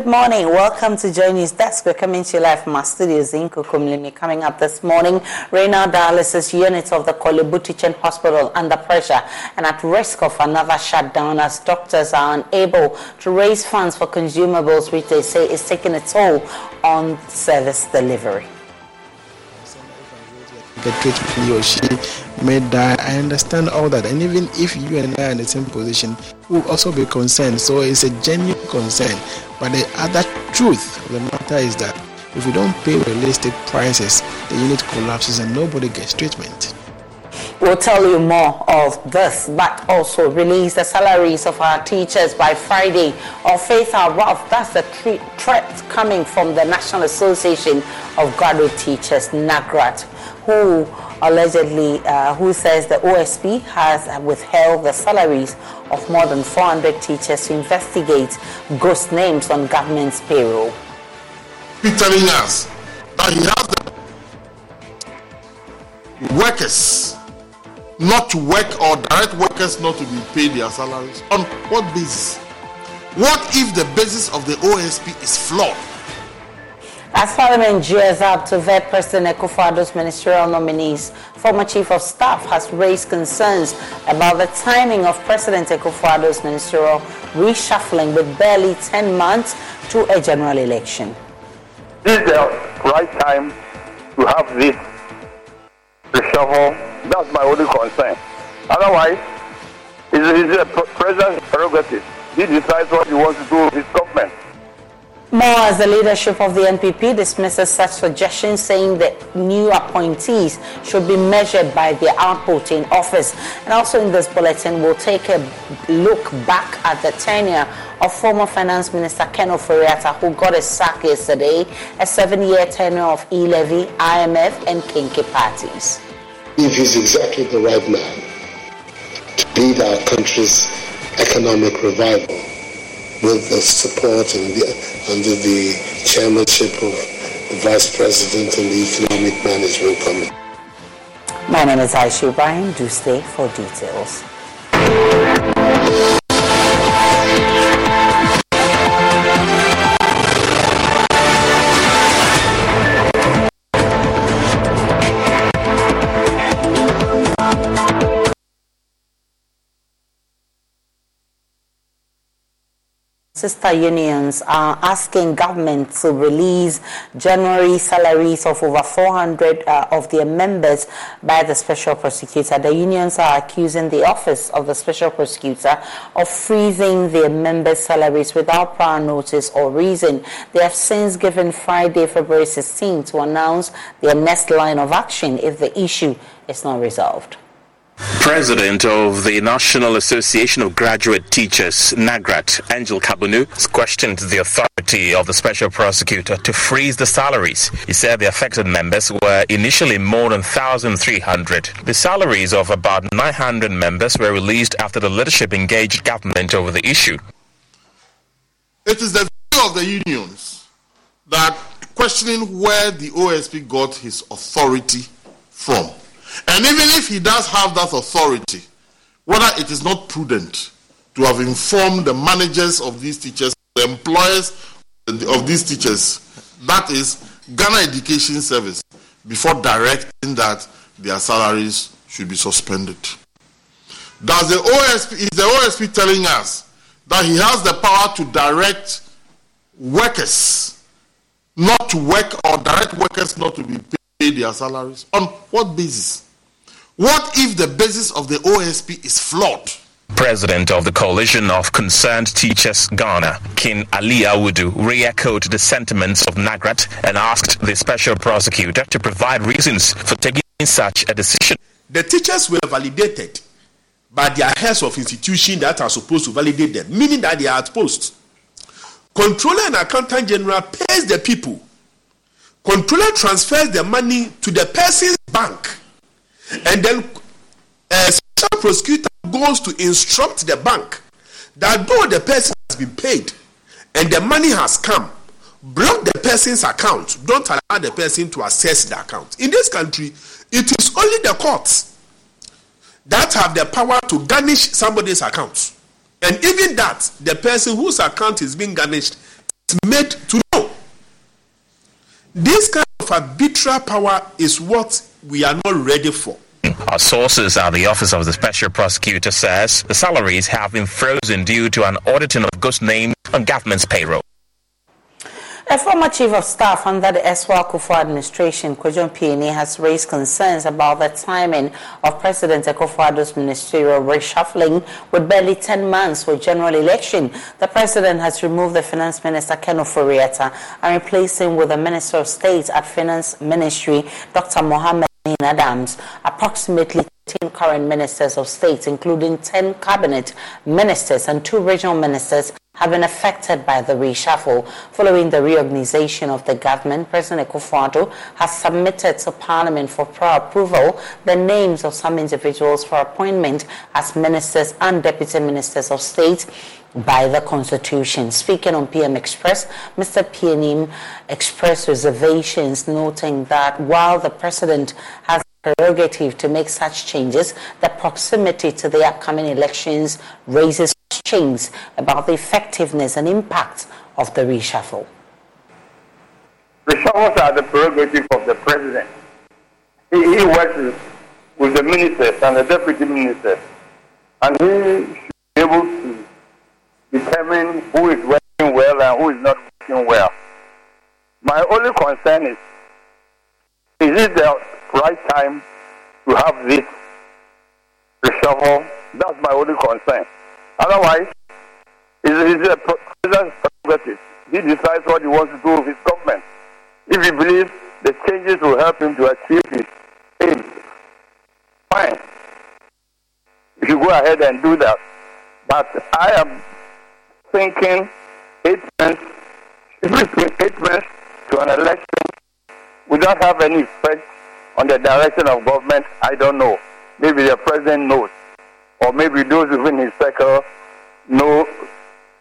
Good morning. Welcome to Joy News Desk. We're coming to you live from our studios in Kokomlemle. Coming up this morning, renal dialysis unit of the Bu Hospital under pressure and at risk of another shutdown as doctors are unable to raise funds for consumables, which they say is taking a toll on service delivery may die. I understand all that. And even if you and I are in the same position, we'll also be concerned. So it's a genuine concern. But the other truth of the matter is that if we don't pay realistic prices, the unit collapses and nobody gets treatment. We'll tell you more of this, but also release the salaries of our teachers by Friday or face our wrath. That's the threat coming from the National Association of Graduate Teachers, NAGRAT who allegedly, uh, who says the OSP has withheld the salaries of more than 400 teachers to investigate ghost names on government's payroll. He's telling us that he has the workers not to work or direct workers not to be paid their salaries. On what basis? What if the basis of the OSP is flawed? As Parliament gears up to vet President Akufo-Addo's ministerial nominees, former Chief of Staff has raised concerns about the timing of President Akufo-Addo's ministerial reshuffling with barely 10 months to a general election. This is the right time to have this reshuffle. That's my only concern. Otherwise, it's, a president's prerogative. He decides what he wants to do with his government. More as the leadership of the NPP dismisses such suggestions, saying that new appointees should be measured by their output in office. And also in this bulletin, we'll take a look back at the tenure of former Finance Minister Ken Ofori-Atta, who got a sack yesterday, a seven-year tenure of e-levy, IMF, and Kinky parties. If he's exactly the right man to lead our country's economic revival with the support and the, under the chairmanship of the Vice President and the Economic Management Committee. My name is Aisha. Do stay for details. Sister unions are asking government to release January salaries of over 400 uh, of their members by the special prosecutor. The unions are accusing the office of the special prosecutor of freezing their members' salaries without prior notice or reason. They have since given Friday, February 16 to announce their next line of action if the issue is not resolved. President of the National Association of Graduate Teachers, NAGRAT, Angel Carbonu, questioned the authority of the special prosecutor to freeze the salaries. He said the affected members were initially more than 1,300. The salaries of about 900 members were released after the leadership engaged government over the issue. It is the view of the unions that questioning where the OSP got his authority from and even if he does have that authority, whether it is not prudent to have informed the managers of these teachers, the employers of these teachers, that is Ghana Education Service, before directing that their salaries should be suspended. Does the OSP is the OSP telling us that he has the power to direct workers not to work or direct workers not to be paid their salaries? On what basis? What if the basis of the OSP is flawed? President of the Coalition of Concerned Teachers Ghana, King Ali Awudu, re-echoed the sentiments of Nagrat and asked the special prosecutor to provide reasons for taking such a decision. The teachers were validated by their heads of institutions that are supposed to validate them, meaning that they are at post. Controller and Accountant General pays the people. Controller transfers the money to the person's bank and then uh, a special prosecutor goes to instruct the bank that though the person has been paid and the money has come, block the person's account. Don't allow the person to access the account. In this country, it is only the courts that have the power to garnish somebody's account. And even that, the person whose account is being garnished is made to know. This kind of arbitrary power is what we are not ready for. Our sources at the Office of the Special Prosecutor says the salaries have been frozen due to an auditing of goods named on government's payroll. A former chief of staff under the Eswa Akufo administration, Kojo Mpiani, has raised concerns about the timing of President Akufo-Addo's ministerial reshuffling with barely 10 months for general election. The president has removed the finance minister, Ken Ofori-Atta, and replaced him with the minister of state at finance ministry, Dr. Mohammed Adams. Approximately 10 current ministers of state, including 10 cabinet ministers and two regional ministers, have been affected by the reshuffle. Following the reorganization of the government, President Akufo-Addo has submitted to Parliament for prior approval the names of some individuals for appointment as ministers and deputy ministers of state by the Constitution. Speaking on PM Express, Mr. Mpiani expressed reservations, noting that while the President has prerogative to make such changes, the proximity to the upcoming elections raises questions about the effectiveness and impact of the reshuffle. Reshuffles are the prerogative of the president. He, he works with the ministers and the deputy ministers, and he should be able to determine who is working well and who is not working well. My only concern is, is it the right time to have this reshuffle? That's my only concern. Otherwise, it's, a president's prerogative. He decides what he wants to do with his government. If he believes the changes will help him to achieve his aims, fine. You go ahead and do that. But I am thinking eight months, eight months to an election would not have any effect on the direction of government. I don't know. Maybe the president knows or maybe those within his circle know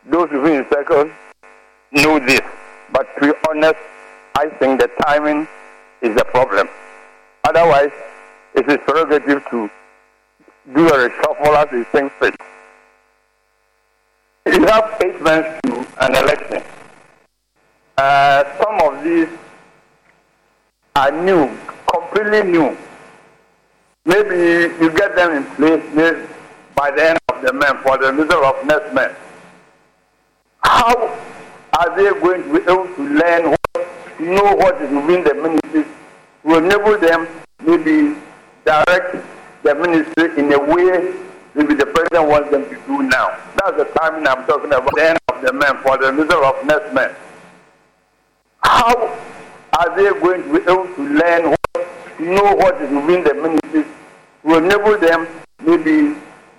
those within his circle know this. But to be honest, I think the timing is the problem. Otherwise, it is prerogative to do a reshuffle as he thinks fit. You have eight months to an election. Uh, some of these are new, completely new. Maybe you get them in place by the end of the month for the middle of next month. how are they going to be able to learn, what, know what is within the ministry to enable them maybe direct the ministry in a way maybe the president wants them to do now. That's the timing I'm talking about, the end of the month for the middle of next month. How are they going to be able to learn, what, know what is within the ministry to enable them maybe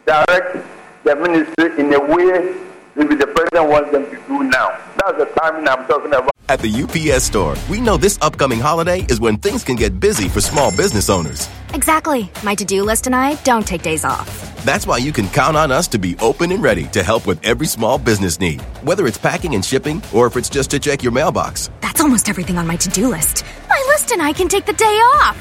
direct the ministry in a way maybe the president wants them to do now. That's the timing I'm talking about. At the UPS store, we know this upcoming holiday is when things can get busy for small business owners. Exactly. My to do list and I don't take days off. That's why you can count on us to be open and ready to help with every small business need, whether it's packing and shipping or if it's just to check your mailbox. That's almost everything on my to do list. My list and I can take the day off.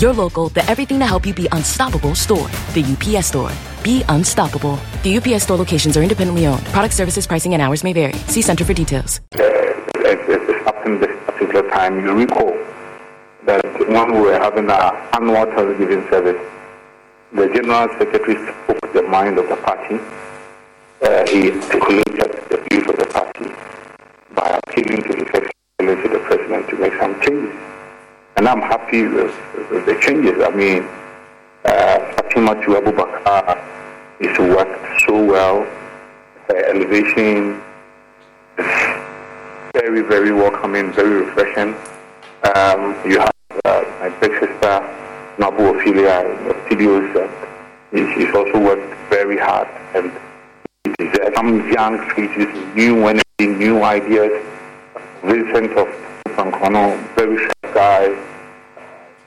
Your local, the everything to help you be unstoppable store. The UPS store. Be unstoppable. The UPS store locations are independently owned. Product services, pricing, and hours may vary. See Center for details. Uh, up in this particular time, you recall that when we were having our annual Thanksgiving service, the General Secretary spoke the mind of the party. Uh, he articulated the views of the party by appealing to His Excellency the President to make some changes. And I'm happy with, with the changes. I mean, uh, Fatima Abubakar is worked so well. Her elevation is very, very welcoming, very refreshing. Um, you have uh, my big sister, Nabu Ophelia, the studios. Uh, she's also worked very hard and deserves some young faces, new energy, new ideas. Vincent of Pankono, very sharp guy.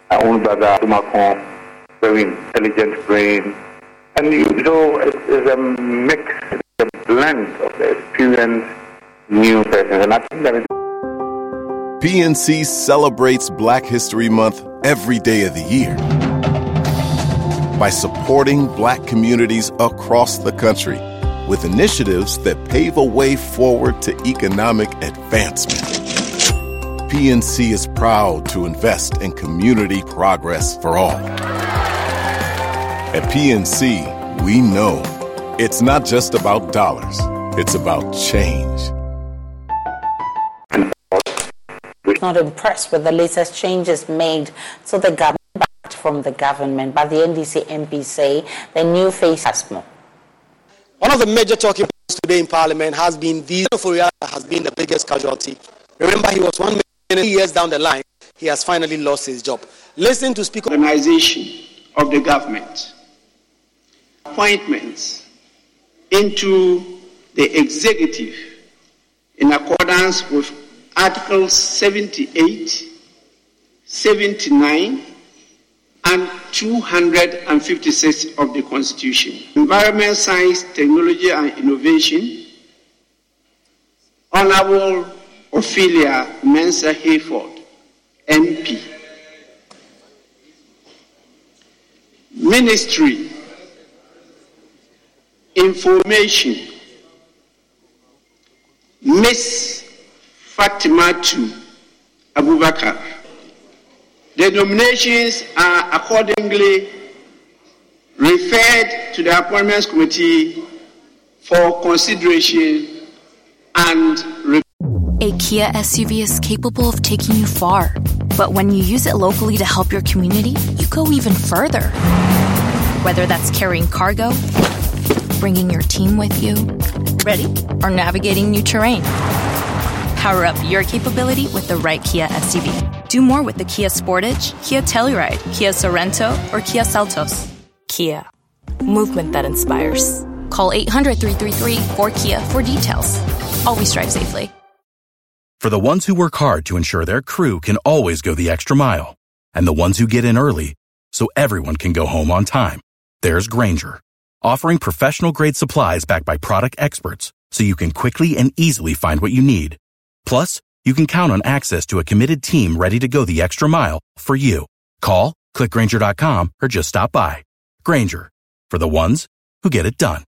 My own brother, Tumakon, very intelligent brain. And you know, it is a mix, it's a blend of the experienced new persons. And I think that is. PNC celebrates Black History Month every day of the year by supporting black communities across the country with initiatives that pave a way forward to economic advancement. PNC is proud to invest in community progress for all. At PNC, we know it's not just about dollars, it's about change. Not impressed with the latest changes made to the government from the government, but the NDC MPs say the new face has more. One of the major talking points today in Parliament has been the Ofori-Atta has been the biggest casualty. Remember, he was one one million years down the line. He has finally lost his job. Listen to Speaker. Organization of the government, appointments into the executive in accordance with Articles 78, 79, and 256 of the Constitution. Environment, Science, Technology, and Innovation, Honorable Ophelia Mensah Hayford, MP. Ministry, Information, Miss Fatimatu Abubakar. The nominations are accordingly referred to the Appointments Committee for consideration and A Kia SUV is capable of taking you far. But when you use it locally to help your community, you go even further. Whether that's carrying cargo, bringing your team with you, ready, or navigating new terrain. Power up your capability with the right Kia SUV. Do more with the Kia Sportage, Kia Telluride, Kia Sorento, or Kia Seltos. Kia. Movement that inspires. Call 800 333 4KIA for details. Always drive safely. For the ones who work hard to ensure their crew can always go the extra mile, and the ones who get in early so everyone can go home on time, there's Grainger, offering professional grade supplies backed by product experts so you can quickly and easily find what you need. Plus, you can count on access to a committed team ready to go the extra mile for you. Call, clickgrainger.com, or just stop by. Grainger, for the ones who get it done.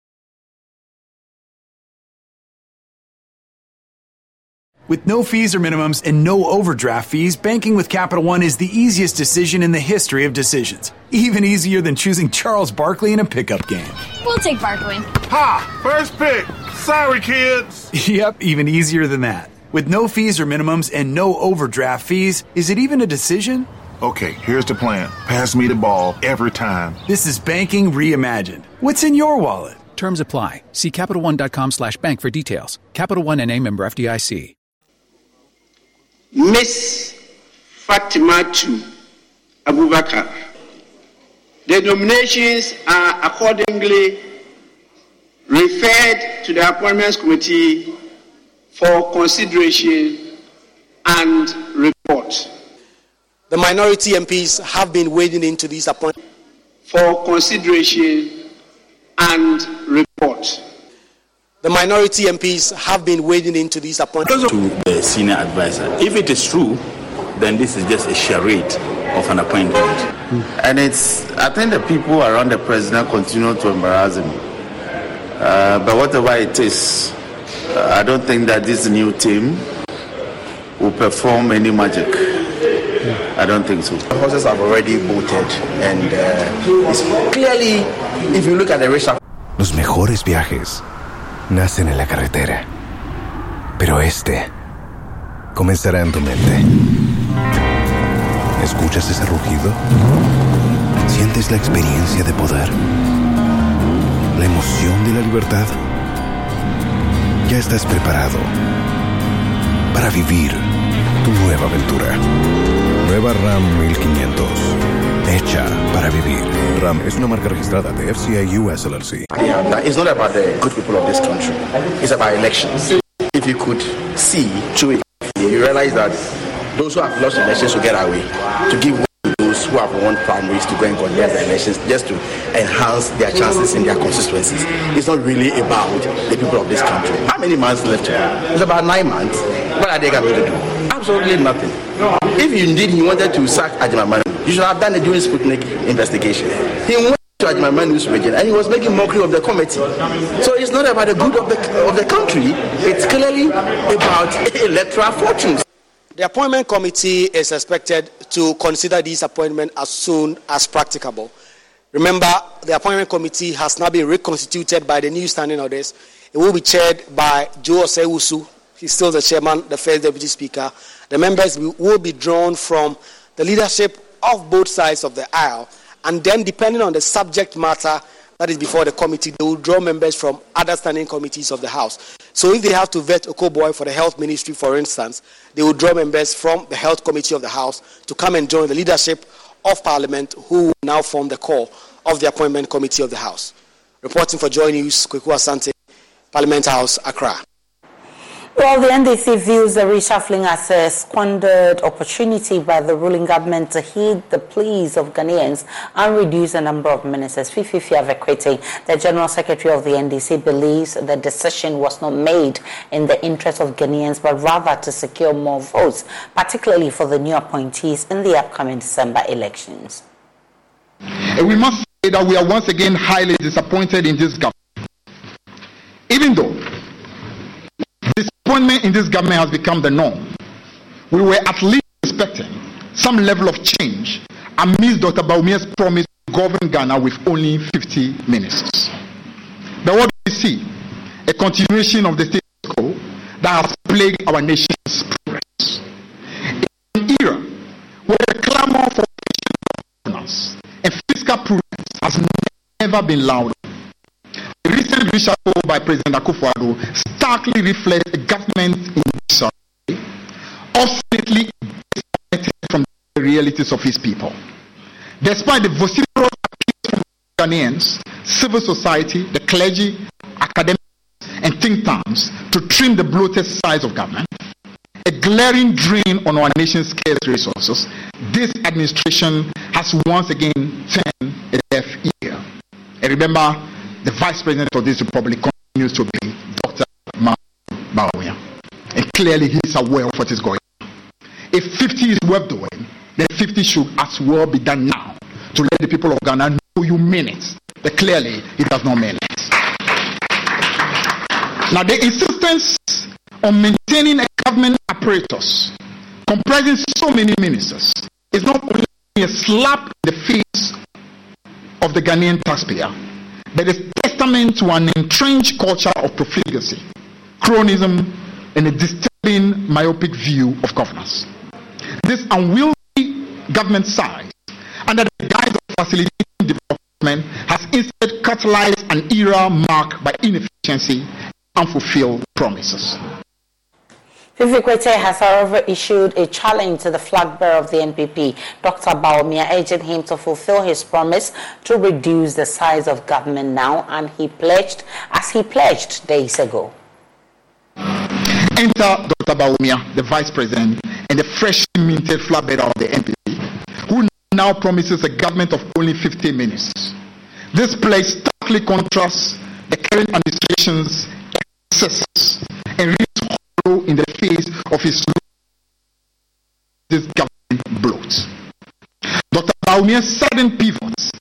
With no fees or minimums and no overdraft fees, banking with Capital One is the easiest decision in the history of decisions. Even easier than choosing Charles Barkley in a pickup game. We'll take Barkley. Ha! First pick. Sorry, kids. Yep, even easier than that. With no fees or minimums and no overdraft fees, is it even a decision? Okay, here's the plan. Pass me the ball every time. This is banking reimagined. What's in your wallet? Terms apply. See CapitalOne.com slash bank for details. Capital One and a member FDIC. Miss Fatimatu Abubakar. The nominations are accordingly referred to the Appointments Committee for consideration and report. The minority MPs have been wading into these appointments. For consideration and report. The minority MPs have been wading into these appointments. To the senior advisor. If it is true, then this is just a charade of an appointment. And it's, I think the people around the president continue to embarrass him. Uh, but whatever it is, I don't think that this new team will perform any magic. I don't think so. The horses have already voted, and uh, it's clearly, if you look at the racial. Los mejores viajes nacen en la carretera, pero este comenzará en tu mente. ¿Escuchas ese rugido? ¿Sientes la experiencia de poder? ¿La emoción de la libertad? Ya estás preparado para vivir tu nueva aventura. Nueva RAM 1500. Hecha para vivir. RAM es una marca registrada de FCA US LLC. Yeah, it's not about the good people of this country. It's about elections. If you could see through it, you realize that those who have lost elections will get away to give primaries to go and contest the elections just to enhance their chances in their constituencies. It's not really about the people of this country. How many months left? It's about nine months. What are they going to do? Absolutely nothing. If indeed he wanted to sack Agyeman-Manu, you should have done it during Sputnik investigation. He went to Agyeman-Manu's region and he was making mockery of the committee. So it's not about the good of the, of the country. It's clearly about electoral fortunes. The appointment committee is expected to consider these appointments as soon as practicable. Remember, the appointment committee has now been reconstituted by the new standing orders. It will be chaired by Joe Osei-Owusu. He's still the chairman, the first deputy speaker. The members will be drawn from the leadership of both sides of the aisle. And then, depending on the subject matter that is before the committee, they will draw members from other standing committees of the House. So, if they have to vet Okoe-Boye for the health ministry, for instance, they will draw members from the health committee of the House to come and join the leadership of Parliament, who now form the core of the appointment committee of the House. Reporting for Joy News, Kweku Asante, Parliament House, Accra. Well, the NDC views the reshuffling as a squandered opportunity by the ruling government to heed the pleas of Ghanaians and reduce the number of ministers. Fifi Avekwete, the General Secretary of the NDC, believes the decision was not made in the interest of Ghanaians, but rather to secure more votes, particularly for the new appointees in the upcoming December elections. And we must say that we are once again highly disappointed in this government. Even though disappointment in this government has become the norm. We were at least expecting some level of change amidst Dr. Bawumia's promise to govern Ghana with only 50 ministers. But what do we see? A continuation of the status quo that has plagued our nation's progress. In an era where the clamor for governance and fiscal prudence has never been louder. Reshuffle by President Akufo-Addo starkly reflects a government in disarray, obstinately disconnected from the realities of his people. Despite the vociferous appeals from Ghanaians, civil society, the clergy, academics, and think tanks to trim the bloated size of government, a glaring drain on our nation's scarce resources, this administration has once again turned a deaf ear. And remember, the vice president of this republic continues to be Dr. Bawumia. And clearly he's aware of what is going on. If 50 is worth doing, then 50 should as well be done now to let the people of Ghana know you mean it. But clearly, he does not mean it. Now, the insistence on maintaining a government apparatus comprising so many ministers is not only a slap in the face of the Ghanaian taxpayer, but is testament to an entrenched culture of profligacy, cronism, and a disturbing myopic view of governance. This unwieldy government size, under the guise of facilitating development, has instead catalyzed an era marked by inefficiency and unfulfilled promises. Fifi Kwetey has, however, issued a challenge to the flag bearer of the NPP, Dr. Bawumia, urging him to fulfill his promise to reduce the size of government now, and he pledged, as he pledged days ago. Enter Dr. Bawumia, the vice president, and the freshly minted flag bearer of the NPP, who now promises a government of only 15 minutes. This pledge starkly contrasts the current administration's excesses and in the face of his this government bloat. Dr. Bawumia's sudden pivots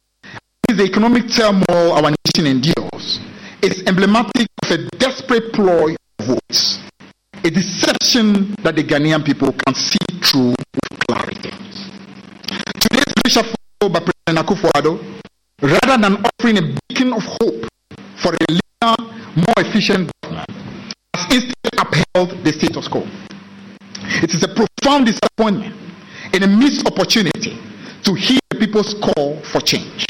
is the economic turmoil our nation endures is emblematic of a desperate ploy of votes, a deception that the Ghanaian people can see through with clarity. Today's reshuffle by President Akufo-Addo, rather than offering a beacon of hope for a leaner, more efficient government, instead upheld the status quo. It is a profound disappointment and a missed opportunity to hear the people's call for change.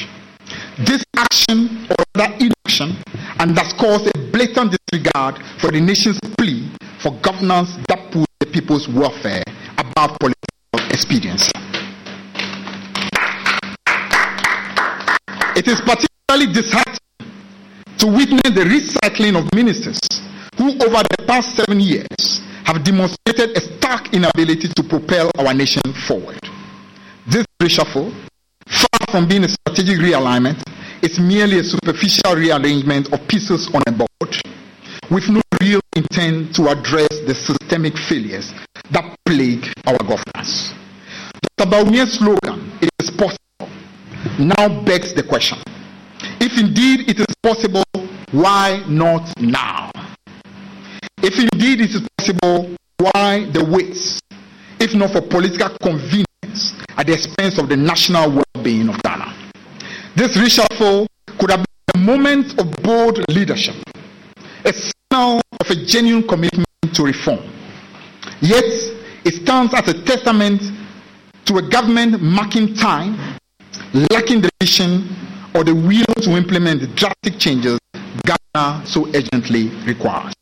This action, or rather inaction, underscores a blatant disregard for the nation's plea for governance that puts the people's welfare above political expediency. It is particularly disheartening to witness the recycling of ministers over the past seven years, have demonstrated a stark inability to propel our nation forward. This reshuffle, far from being a strategic realignment, is merely a superficial rearrangement of pieces on a board with no real intent to address the systemic failures that plague our governance. Dr. Bawumia's slogan, it is possible, now begs the question. If indeed it is possible, why not now? If indeed it is possible, why the waits, if not for political convenience at the expense of the national well being of Ghana? This reshuffle could have been a moment of bold leadership, a signal of a genuine commitment to reform. Yet, it stands as a testament to a government marking time, lacking the vision or the will to implement the drastic changes Ghana so urgently requires.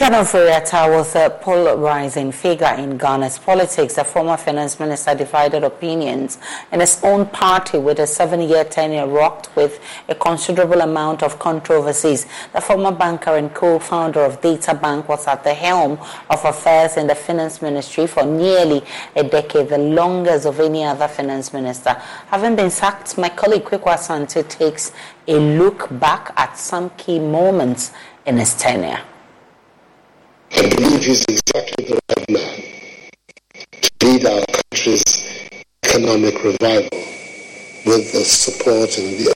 Ghana Ofori-Atta was a polarizing figure in Ghana's politics. The former finance minister divided opinions in his own party with a seven-year tenure rocked with a considerable amount of controversies. The former banker and co-founder of Data Bank was at the helm of affairs in the finance ministry for nearly a decade, the longest of any other finance minister. Having been sacked, my colleague Kweku Asante takes a look back at some key moments in his tenure. I believe he's exactly the right man to lead our country's economic revival with the support and the,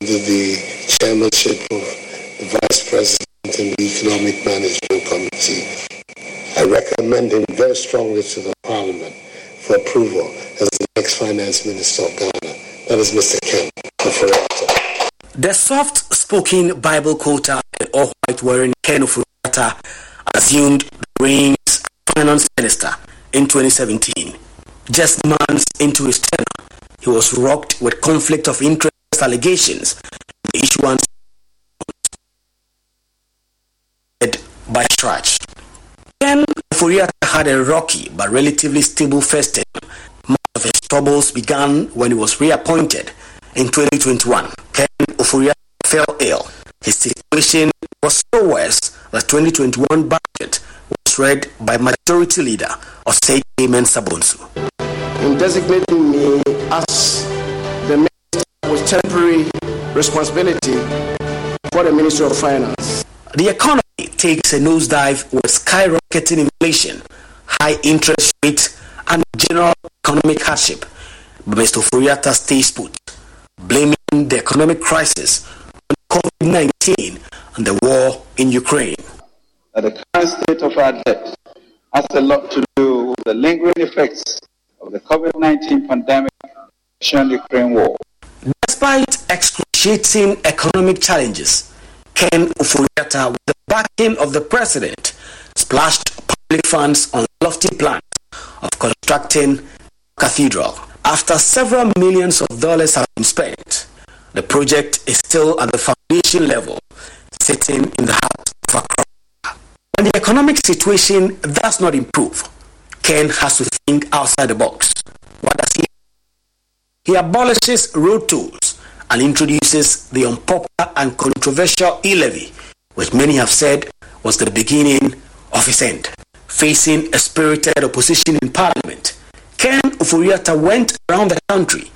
the, the chairmanship of the Vice President and the Economic Management Committee. I recommend him very strongly to the Parliament for approval as the next Finance Minister of Ghana. That is Mr. Ken Ofori-Atta. The soft-spoken Bible quoter and all-white wearing Ken Ofori-Atta assumed the reins finance minister in 2017. Just months into his tenure, he was rocked with conflict of interest allegations the issuance by Stretch. Then Ofori-Atta had a rocky but relatively stable first term. Most of his troubles began when he was reappointed in 2021. Ken Ofori-Atta fell ill. His situation was so worse that 2021 budget was read by majority leader Osei Kyei-Mensah-Bonsu. In designating me as the minister with temporary responsibility for the Ministry of Finance. The economy takes a nosedive with skyrocketing inflation, high interest rates, and general economic hardship. But Mr. Ofori-Atta stays put, blaming the economic crisis on COVID-19 and the war in Ukraine. The current state of our debt has a lot to do with the lingering effects of the COVID 19 pandemic and the Ukraine war. Despite excruciating economic challenges, Ken Ofori-Atta, with the backing of the president, splashed public funds on lofty plans of constructing a cathedral. After several millions of dollars have been spent, the project is still at the foundation level, sitting in the heart of Accra. When the economic situation does not improve, Ken has to think outside the box. What does he? He abolishes road tolls and introduces the unpopular and controversial e-levy, which many have said was the beginning of his end. Facing a spirited opposition in parliament, Ken Ofori-Atta went around the country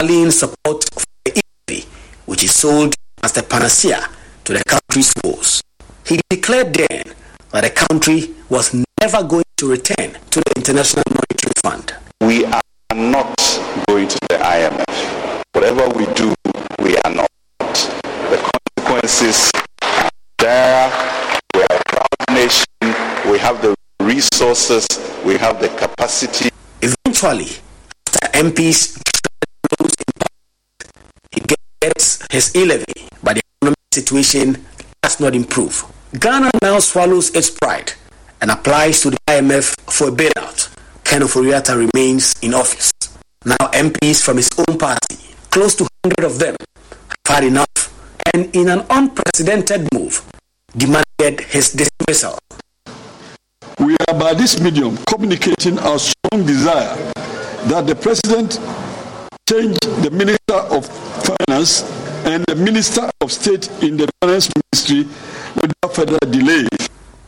rallying support which is sold as the panacea to the country's woes. He declared then that the country was never going to return to the International Monetary Fund. We are not going to the IMF. Whatever we do, we are not. The consequences are there. We are a proud nation. We have the resources. We have the capacity. Eventually, after MPs he gets his e-levy, but the economic situation does not improve. Ghana now swallows its pride and applies to the IMF for a bailout. Ken Ofori-Atta remains in office. Now MPs from his own party, close to 100 of them, had enough and in an unprecedented move, demanded his dismissal. We are by this medium communicating our strong desire that the President change the Minister of Finance and the Minister of State in the Finance Ministry without further delay.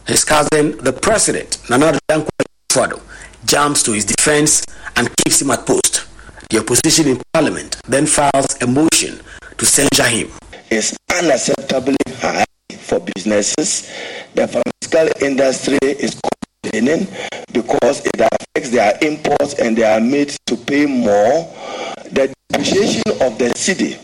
His cousin, the President, Nana Dankwa jumps to his defense and keeps him at post. The opposition in Parliament then files a motion to censure him. It's unacceptably high for businesses. The pharmaceutical industry is complaining because it affects their imports and they are made to pay more. The depreciation of the city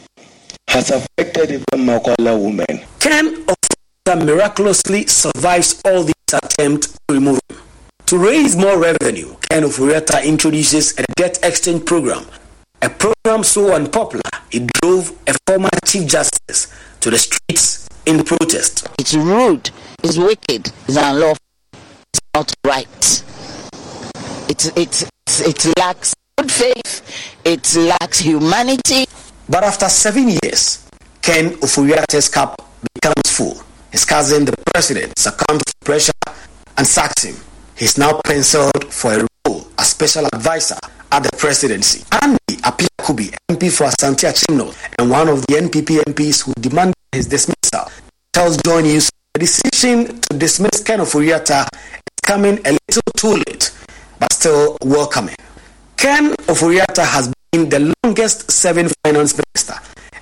has affected even Makola women. Ken Ofori-Atta miraculously survives all these attempts to remove him. To raise more revenue, Ken Ofori-Atta introduces a debt exchange program, a program so unpopular it drove a former Chief Justice to the streets in protest. It's rude, it's wicked, it's unlawful, it's not right. It, it, it lacks good faith, it lacks humanity. But after seven years, Ken Ofori-Atta's cup becomes full. His cousin, the president, succumbs to pressure and sacks him. He's now penciled for a role as special advisor at the presidency. Andy Appiah-Kubi, MP for Asante Akim and one of the NPP MPs who demanded his dismissal, tells Joy News the decision to dismiss Ken Ofori-Atta is coming a little too late, but still welcoming. Ken Ofori-Atta has been the longest serving finance minister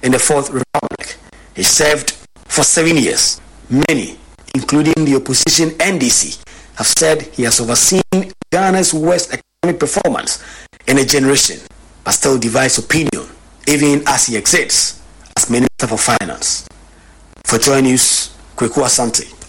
in the Fourth Republic. He served for seven years. Many, including the opposition NDC, have said he has overseen Ghana's worst economic performance in a generation, but still divides opinion, even as he exists as Minister for Finance. For Joy News, Kweku Asante.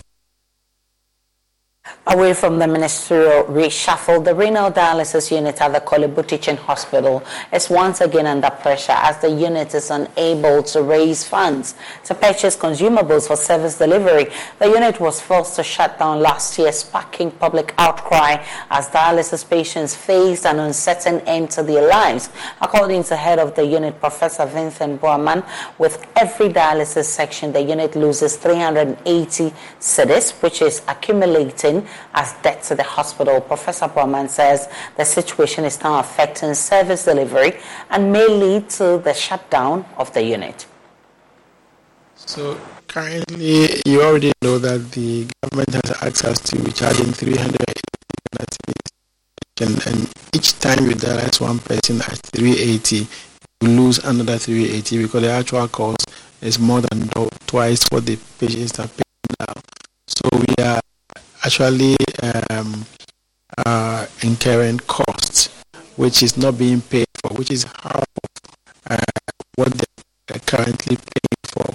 Away from the ministerial reshuffle, the renal dialysis unit at the Korle Bu Teaching Hospital is once again under pressure as the unit is unable to raise funds to purchase consumables for service delivery. The unit was forced to shut down last year, sparking public outcry as dialysis patients faced an uncertain end to their lives. According to head of the unit, Professor Vincent Boima, with every dialysis section, the unit loses 380 cedis, which is accumulating as debt to the hospital. Professor Boima says the situation is now affecting service delivery and may lead to the shutdown of the unit. So currently, you already know that the government has us to be charging 300 and, each time you dialyze one person at 380, you lose another 380 because the actual cost is more than twice what the patients are paying now. So we are actually um, uh, incurring costs which is not being paid for, which is half of uh, what they're currently paying for.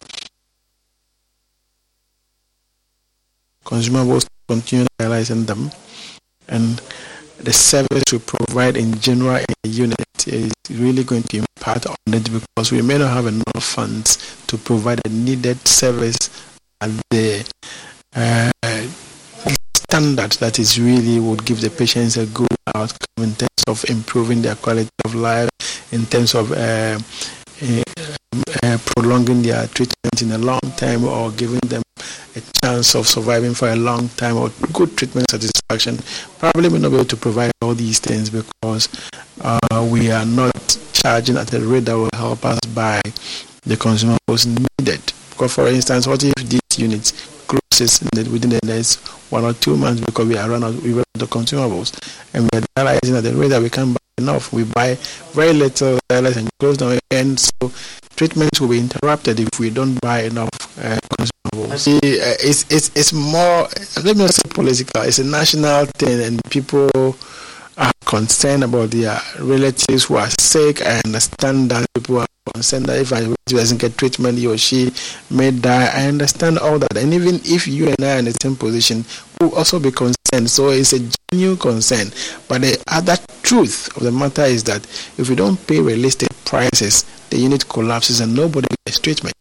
Consumables continue realizing them, and the service we provide in general in unit is really going to impact on it because we may not have enough funds to provide a needed service at the uh, standard that is really would give the patients a good outcome in terms of improving their quality of life, in terms of uh, uh, uh, prolonging their treatment in a long time or giving them a chance of surviving for a long time or good treatment satisfaction. Probably will not be able to provide all these things because uh, we are not charging at a rate that will help us buy the consumables needed. Because, for instance, what if these units closes within the next one or two months because we are run out, we run out of consumables and we are realizing that the rate that we can buy enough. We buy very little dialysis and close down and so treatments will be interrupted if we don't buy enough uh, consumables. See, uh, it's, it's, it's more, let me not say political, it's a national thing and people are concerned about their relatives who are sick. I understand that people are concerned that if a doesn't get treatment, he or she may die. I understand all that. And even if you and I are in the same position, we'll also be concerned. So it's a genuine concern. But the other truth of the matter is that if we don't pay realistic prices, the unit collapses and nobody gets treatment.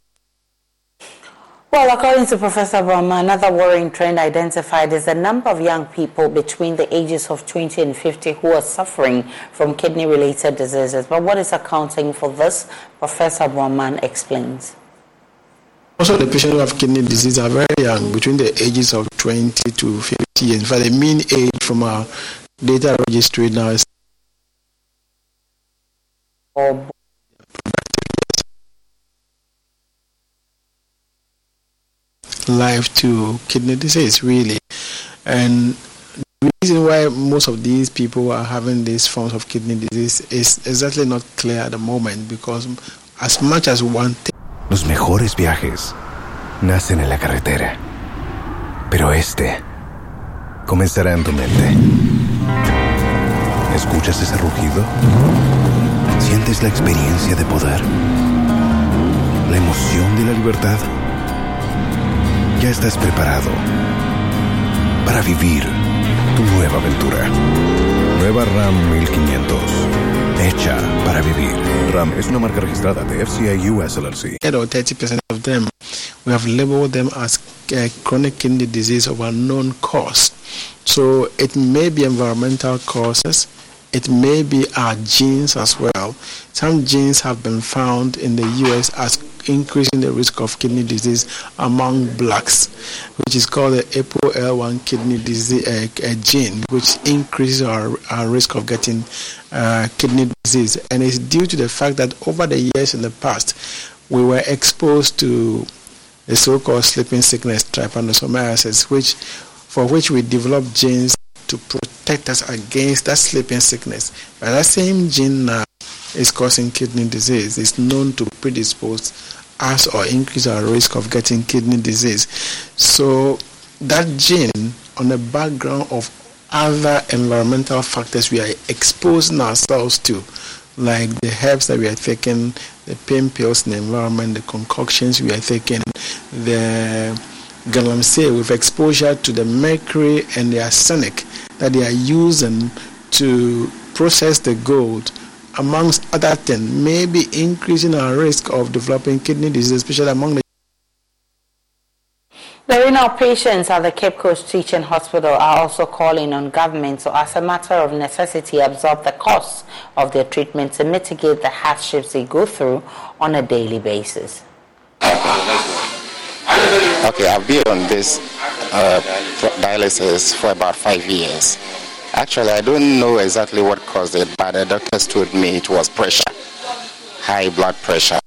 Well, according to Professor Boima, another worrying trend identified is the number of young people between the ages of 20 and 50 who are suffering from kidney related diseases. But what is accounting for this? Professor Boima explains. Also, the patients who have kidney disease are very young, between the ages of 20 to 50 years. In fact, the mean age from our data registry now is. Oh. Life to kidney disease, really. And the reason why most of these people are having these forms of kidney disease is exactly not clear at the moment because as much as one thing. Los mejores viajes nacen en la carretera, pero este comenzará en tu mente. ¿Escuchas ese rugido? ¿Sientes la experiencia de poder? ¿La emoción de la libertad? Ya estás preparado para vivir tu nueva aventura. Nueva RAM 1500. Hecha para vivir. RAM es una marca registrada de FCI US LLC. 30% of them, we have labeled them as uh, chronic kidney disease of unknown cause. So it may be environmental causes. It may be our genes as well. Some genes have been found in the US as increasing the risk of kidney disease among blacks, which is called the ApoL1 kidney disease uh, gene, which increases our, our risk of getting uh, kidney disease. And it's due to the fact that over the years in the past, we were exposed to the so-called sleeping sickness trypanosomiasis, which for which we developed genes to protect us against that sleeping sickness. But that same gene now is causing kidney disease. It's known to predispose us or increase our risk of getting kidney disease. So that gene, on the background of other environmental factors we are exposing ourselves to, like the herbs that we are taking, the pain pills in the environment, the concoctions we are taking, the galamsey with exposure to the mercury and the arsenic that they are using to process the gold amongst other things, may be increasing our risk of developing kidney disease, especially among the renal patients at the Cape Coast Teaching Hospital are also calling on government to, as a matter of necessity, absorb the costs of their treatment to mitigate the hardships they go through on a daily basis. Okay, I've been on this uh, dialysis for about five years. Actually, I don't know exactly what caused it, but the doctors told me it was pressure, high blood pressure.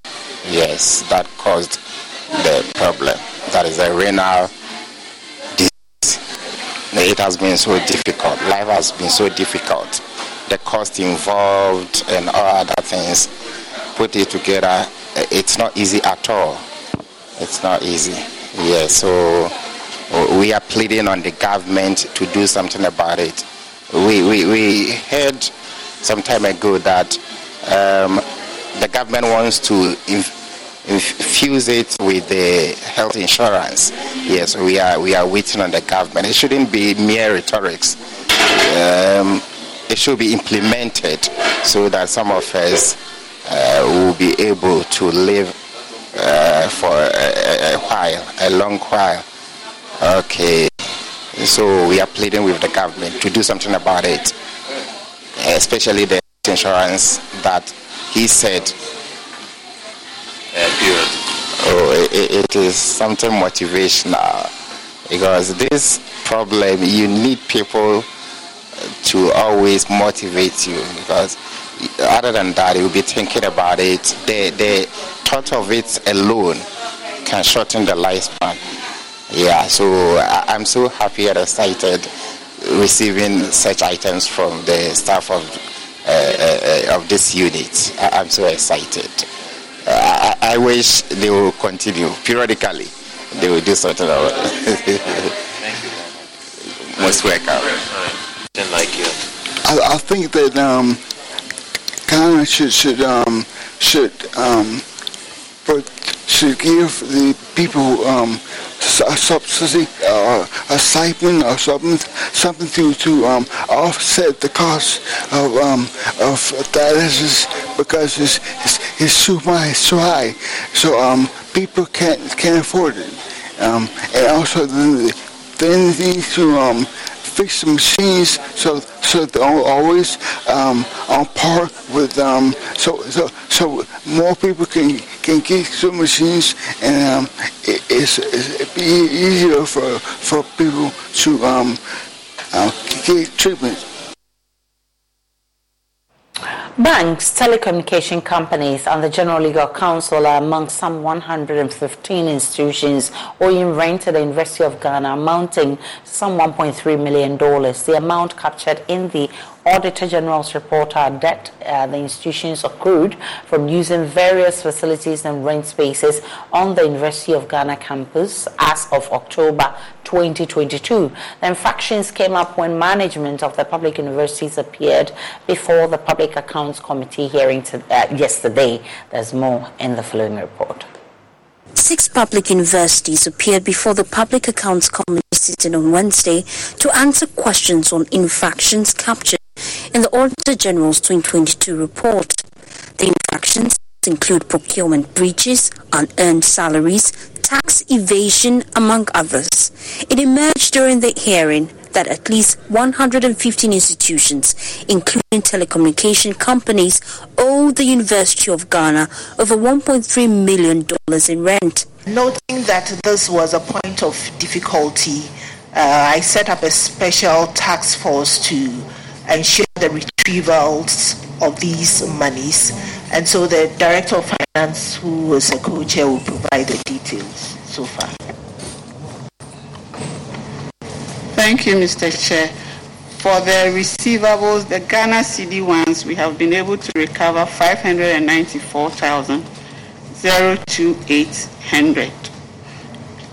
Yes, that caused the problem. That is a renal disease. It has been so difficult. Life has been so difficult. The cost involved and all other things, put it together, it's not easy at all. It's not easy. Yes, so we are pleading on the government to do something about it we, we, we heard some time ago that um, the government wants to inf- infuse it with the health insurance. Yes, we are we are waiting on the government. It shouldn't be mere rhetorics. um, it should be implemented so that some of us uh, will be able to live uh, for a, a, while, a long while. Okay, so we are pleading with the government to do something about it, especially the insurance that he said. Uh, oh, it, it is something motivational because this problem you need people to always motivate you because other than that you'll be thinking about it the, the thought of it alone can shorten the lifespan yeah so I, am so happy and excited receiving such items from the staff of uh, uh, of this unit I, am so excited uh, I, I wish they will continue periodically they will do something about it. Most welcome. Like you. I, I think that um, Ghana should should um, should um, should give the people um, a subsidy, uh, a stipend, or something, something to to um, offset the cost of um, of dialysis because it's it's, it's too much, it's too high. So um, people can't can't afford it. Um, and also then they need to um, fix the machines so so they're always um, on par with um, so so so more people can can get to machines and um, it, it's, it's be easier for for people to um, uh, get treatment. Banks, telecommunication companies, and the General Legal Council are among some 115 institutions owing rent to the University of Ghana, amounting to some $1.3 million. The amount captured in the Auditor General's report are debt uh, the institutions accrued from using various facilities and rent spaces on the University of Ghana campus as of October 2022. The infractions came up when management of the public universities appeared before the Public Accounts Committee hearing to, uh, yesterday. There's more in the following report. Six public universities appeared before the Public Accounts Committee sitting on Wednesday to answer questions on infractions captured in the Auditor General's 2022 report. The infractions include procurement breaches, unearned salaries, tax evasion, among others. It emerged during the hearing that at least 115 institutions, including telecommunication companies, owe the University of Ghana over $1.3 million in rent. Noting that this was a point of difficulty, uh, I set up a special task force to ensure the retrievals of these monies. And so the Director of Finance, who was a co-chair, will provide the details so far. Thank you, Mr. Chair. For the receivables, the Ghana cedi ones, we have been able to recover 594,028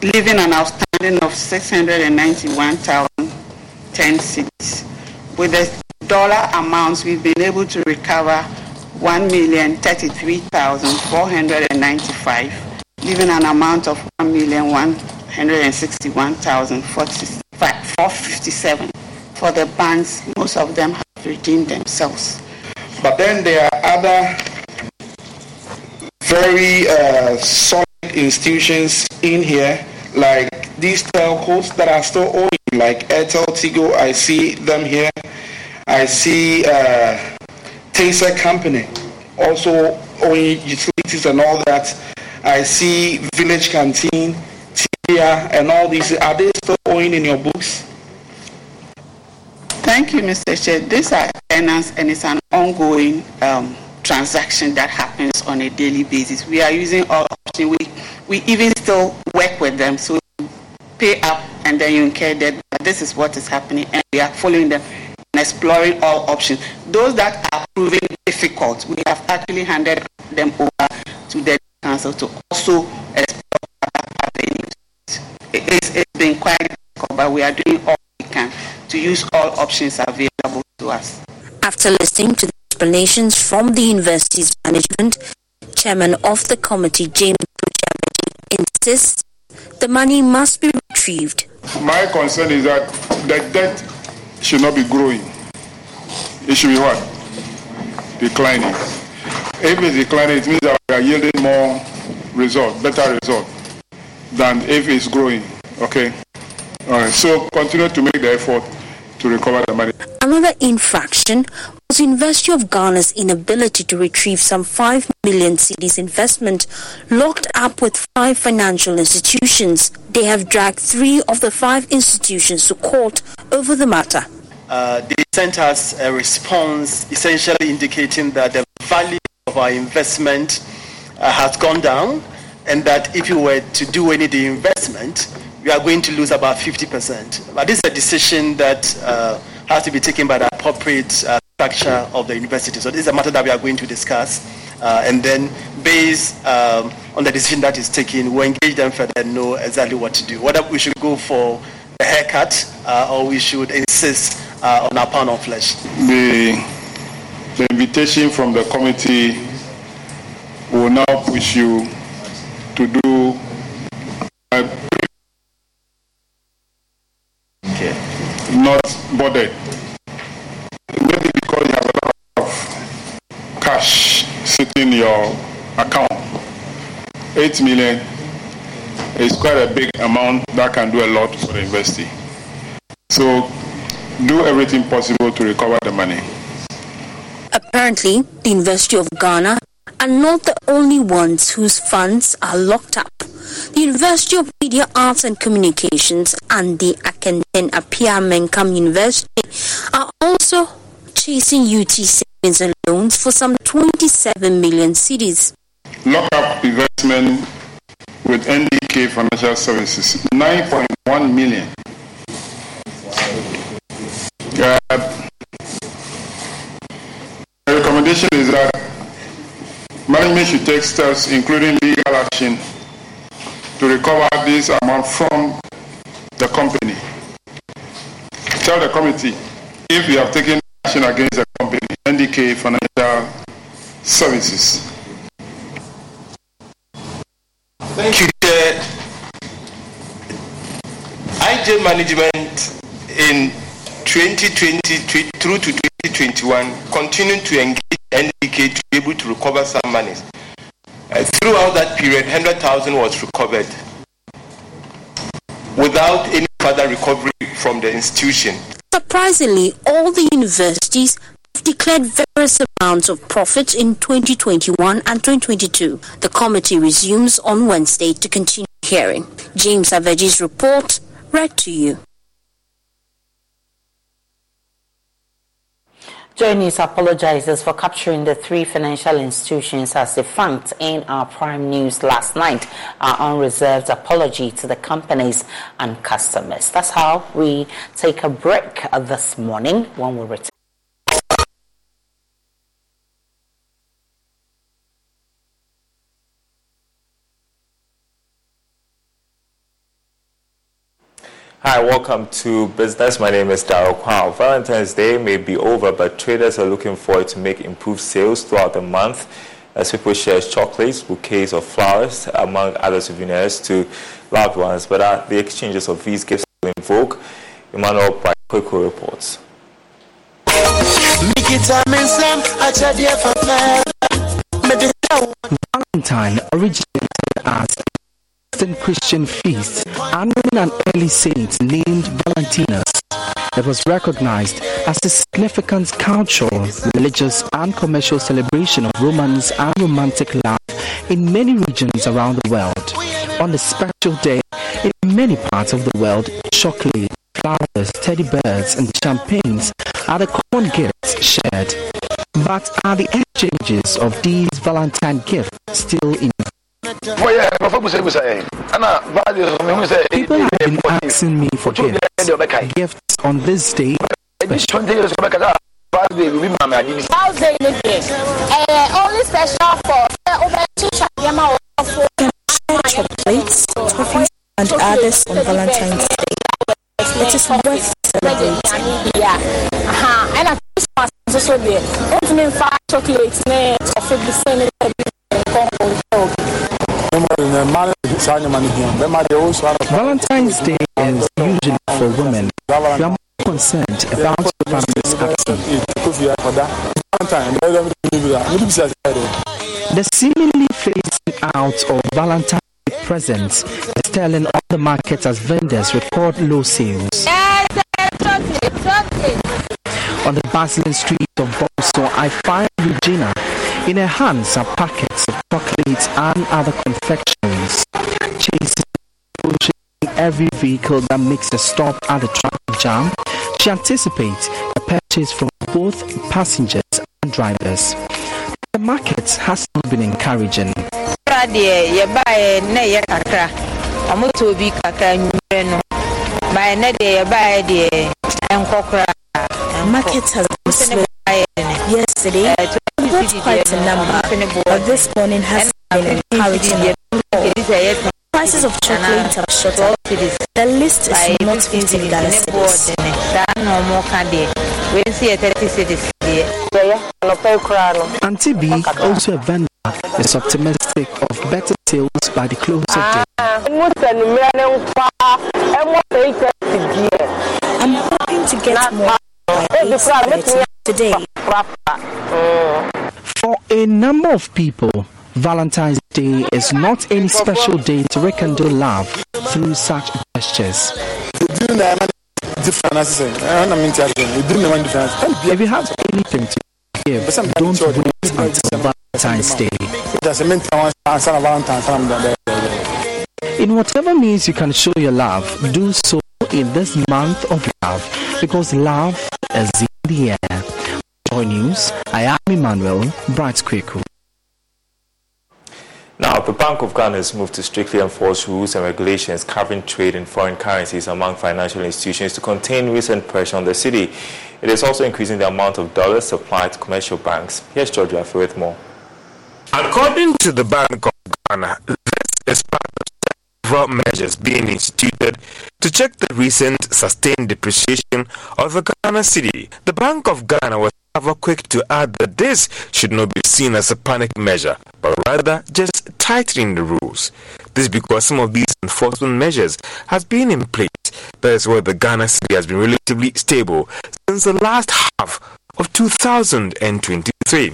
leaving an outstanding of 691,010 cedis. With the dollar amounts, we've been able to recover 1,033,495, leaving an amount of 1,161,457. For the banks, most of them have redeemed themselves. But then there are other very uh, solid institutions in here, like these telcos that are still owing, like Airtel, Tigo, I see them here. I see uh, Taser Company also owing utilities and all that. I see Village Canteen, Tia, and all these. Are they still owing in your books? Thank you, Mr. Chair. These are tenants and it's an ongoing um, transaction that happens on a daily basis. We are using all options. We, we even still work with them. So pay up and then you incur debt. This is what is happening and we are following them exploring all options. Those that are proving difficult, we have actually handed them over to the council to also explore other avenues. It's, it's been quite difficult, but we are doing all we can to use all options available to us. After listening to the explanations from the university's management, chairman of the committee, James Klutse Avedzi, insists the money must be retrieved. My concern is that the debt should not be growing. It should be what? Declining. If it's declining, it means that we are yielding more result, better result than if it's growing. Okay? All right. So continue to make the effort to recover the money. Another infraction the University of Ghana's inability to retrieve some 5 million cedis investment locked up with five financial institutions. They have dragged three of the five institutions to court over the matter. Uh, they sent us a response essentially indicating that the value of our investment uh, has gone down and that if you were to do any investment, we are going to lose about 50%. But this is a decision that uh, has to be taken by the appropriate uh, structure of the university. So this is a matter that we are going to discuss. Uh, and then based um, on the decision that is taken, we'll engage them further and know exactly what to do. Whether we should go for a haircut uh, or we should insist uh, on our pound of flesh. The, the invitation from the committee will now push you to do okay. not bothered. Maybe because you have a lot of cash sitting in account. Eight million is quite a big amount that can do a lot for the university. So do everything possible to recover the money. Apparently, the University of Ghana are not the only ones whose funds are locked up. The University of Media Arts and Communications and the Akenten Appiah-Menka University are also chasing UT savings and loans for some 27 million cedis. Lock up investment with NDK Financial Services, 9.1 million. Uh, the recommendation is that management should take steps, including legal action, to recover this amount from the company. Tell the committee if you have taken action against the company, NDK Financial Services. Thank you, Chair. IJ management in 2020 through to 2021 continued to engage NDK to be able to recover some monies. Uh, throughout that period, 100,000 was recovered without any further recovery from the institution. Surprisingly, all the universities have declared various amounts of profit in 2021 and 2022. The committee resumes on Wednesday to continue hearing. James Aveji's report, read to you. Joy News apologizes for capturing the three financial institutions as defunct in our prime news last night. Our unreserved apology to the companies and customers. That's how we take a break this morning when we return. Hi, welcome to Business. My name is Daryl Kwao. Valentine's Day may be over, but traders are looking forward to make improved sales throughout the month as people share chocolates, bouquets of flowers, among other souvenirs to loved ones. But are the exchanges of these gifts still in vogue? Emmanuel Kweku reports. Valentine originated as Western Christian feast honoring an early saint named Valentinus. It was recognized as a significant cultural, religious, and commercial celebration of romance and romantic love in many regions around the world. On this special day, in many parts of the world, chocolate, flowers, teddy bears, and champagnes are the common gifts shared. But are the exchanges of these Valentine gifts still in People have been asking me for gifts. Gifts on this day. Special. only special for chocolates, toffees, and others on Valentine's Day. It is worth celebrating. Yeah. Uh-huh. And at Christmas, also there. Don't mean five chocolates, toffee, Valentine's Day is usually for women. Are more concerned about the family's. The seemingly phasing out of Valentine's Day presents is telling all the markets as vendors record low sales. On the bustling streets of Boso, I find Regina. In her hands are packets of chocolates and other confectionaries. Chasing, pushing every vehicle that makes a stop at the traffic jam, she anticipates a purchase from both passengers and drivers. The market has not been encouraging. Market has been slow. Yesterday, we bought quite a number, but this morning has been encouraging. Prices of chocolate have shot up. The list is not 15 Ghana cedis. Auntie B, also a vendor, is optimistic of better sales by the close of day. I'm hoping to get more by 8:30 today. Mm. A number of people, Valentine's Day is not any special day to rekindle love through such gestures. If you have anything to give, don't wait until Valentine's Day. In whatever means you can show your love, do so in this month of love because love is in the air. Joy News, I am Emmanuel Bright Kweku. Now, the Bank of Ghana has moved to strictly enforce rules and regulations covering trade in foreign currencies among financial institutions to contain recent pressure on the cedi. It is also increasing the amount of dollars supplied to commercial banks. Here's George Rafi with more. According to the Bank of Ghana, this is part of several measures being instituted to check the recent sustained depreciation of the Ghana cedi. The Bank of Ghana was however quick to add that this should not be seen as a panic measure, but rather just tightening the rules. This is because some of these enforcement measures have been in place. That is why the Ghana cedi has been relatively stable since the last half of 2023.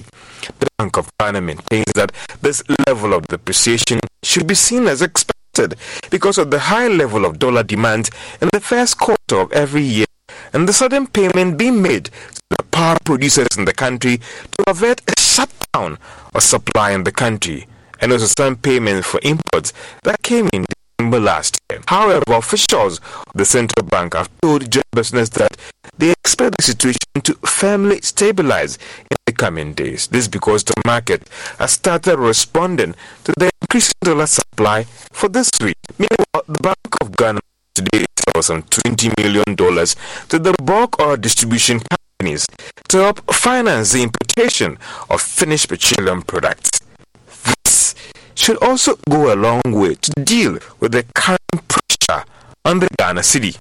The Bank of Ghana maintains that this level of depreciation should be seen as expected because of the high level of dollar demand in the first quarter of every year and the sudden payment being made power producers in the country to avert a shutdown of supply in the country and also some payments for imports that came in December last year. However, officials of the central bank have told Joy Business that they expect the situation to firmly stabilize in the coming days. This is because the market has started responding to the increasing dollar supply for this week. Meanwhile, the Bank of Ghana today sells some $20 million to the bulk oil distribution companies to help finance the importation of finished petroleum products. This should also go a long way to deal with the current pressure on the Ghana cedi.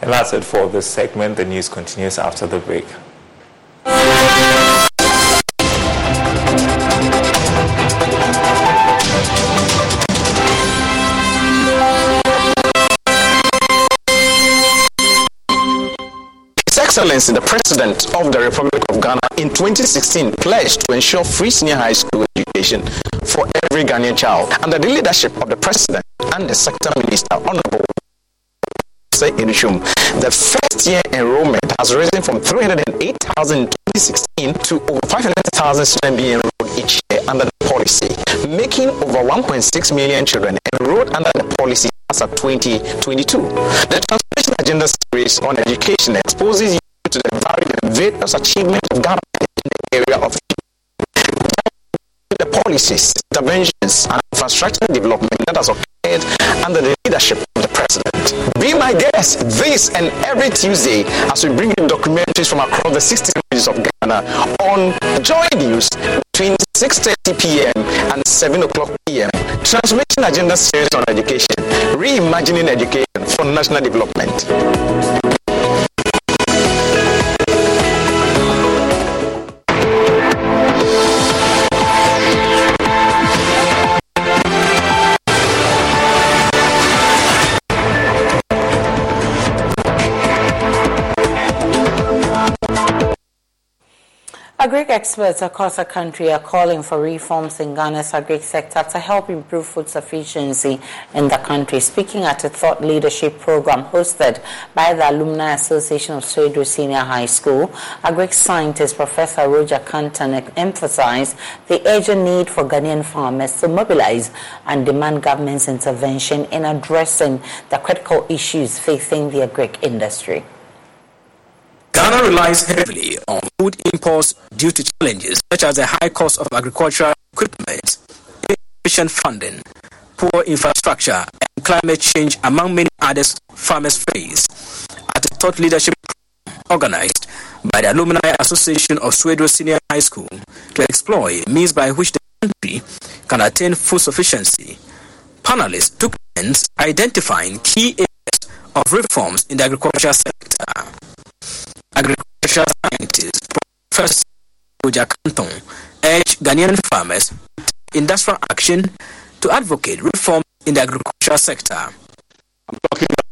And that's it for this segment. The news continues after the break. Excellency, the President of the Republic of Ghana in 2016 pledged to ensure free senior high school education for every Ghanaian child under the leadership of the President and the Sector Minister, Honorable. The first year enrollment has risen from 308,000 in 2016 to over 500,000 students being enrolled each year under the policy, making over 1.6 million children enrolled under the policy as of 2022. The Agenda series on education exposes you to the varied and various achievements of government in the area of the policies, interventions, and infrastructure development that has occurred under the leadership of the President. Be my guest this and every Tuesday as we bring you documentaries from across the 60 languages of Ghana on Joy News between 6.30 p.m. and 7 o'clock p.m. Transformation Agenda Series on Education, Reimagining Education for National Development. Agri experts across the country are calling for reforms in Ghana's agri sector to help improve food sufficiency in the country. Speaking at a thought leadership program hosted by the Alumni Association of Swedru Senior High School, agri scientist Professor Roger Kanton emphasized the urgent need for Ghanaian farmers to mobilize and demand government's intervention in addressing the critical issues facing the agri industry. Ghana relies heavily on food imports due to challenges such as the high cost of agricultural equipment, insufficient funding, poor infrastructure, and climate change, among many others farmers face. At a thought leadership organized by the Alumni Association of Swedru Senior High School to explore means by which the country can attain food sufficiency, panelists took turns identifying key areas of reforms in the agricultural sector agricultural scientist Professor Kanton urged Ghanaian farmers to industrial action to advocate reform in the agricultural sector. I'm talking about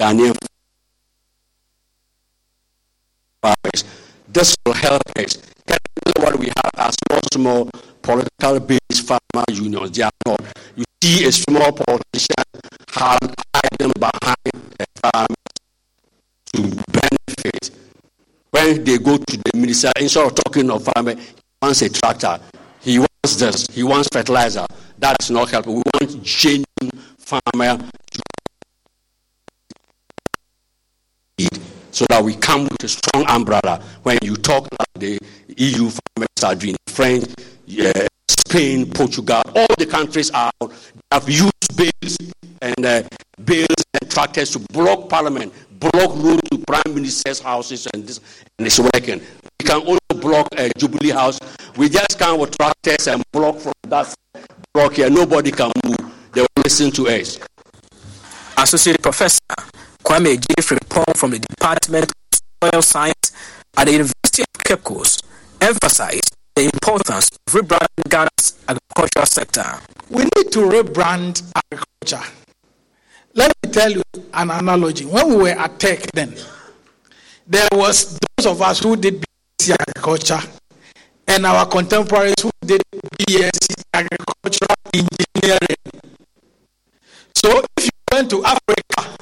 Ghanaian farmers. This will help us. What we have are small, small political based farmer unions. They are not. You see a small politician hiding behind a farmer to When they go to the minister, instead of talking of farmer, he wants a tractor, he wants this, he wants fertilizer. That's not helping. We want genuine farmer so that we come with a strong umbrella. When you talk like the EU farmers are doing, French, yeah, Spain, Portugal, all the countries are have used bills and uh, bills and tractors to block parliament, block road to prime minister's houses, and this and it's working. We can also block a uh, Jubilee House. We just come with tractors and block from that block here. Nobody can move. They will listen to us. Associate Professor Kwame Agyei Frimpong from the Department of Soil Science at the University of Cape Coast emphasized the importance of rebranding Ghana's agricultural sector. We need to rebrand agriculture. Let me tell you an analogy. When we were at Tech then, there was those of us who did BSc agriculture and our contemporaries who did BSc agricultural engineering. So if you went to Africa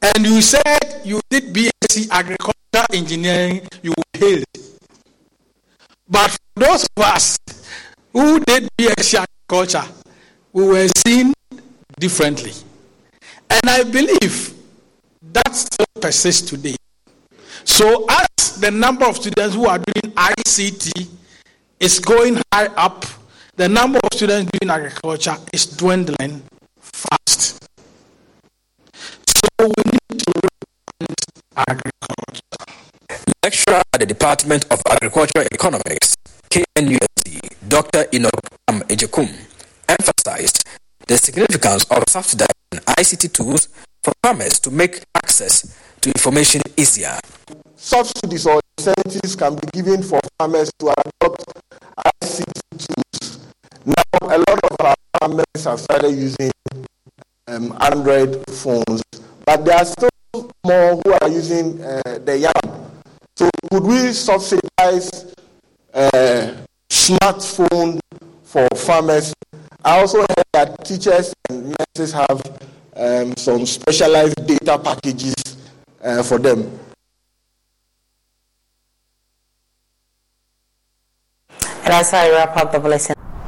and you said you did BSc agricultural engineering, you were hailed. But for those of us who did BSc agriculture, we were seen differently. And I believe that still persists today. So, as the number of students who are doing ICT is going high up, the number of students doing agriculture is dwindling fast. So, we need to agriculture. Lecturer at the Department of Agricultural Economics, KNUST, Dr. Enoch Ejekum, emphasized the significance of subsidizing ICT tools for farmers to make access to information easier. Subsidies or incentives can be given for farmers to adopt ICT tools. Now, a lot of our farmers have started using um, Android phones, but there are still more who are using uh, the YAM. So, could we subsidize uh, smartphone for farmers I also heard that teachers and nurses have um, some specialized data packages uh, for them.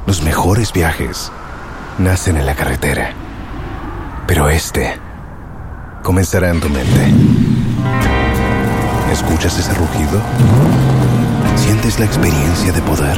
Los mejores viajes nacen en la carretera, pero este comenzará en tu mente. ¿Escuchas ese rugido? ¿Sientes la experiencia de poder?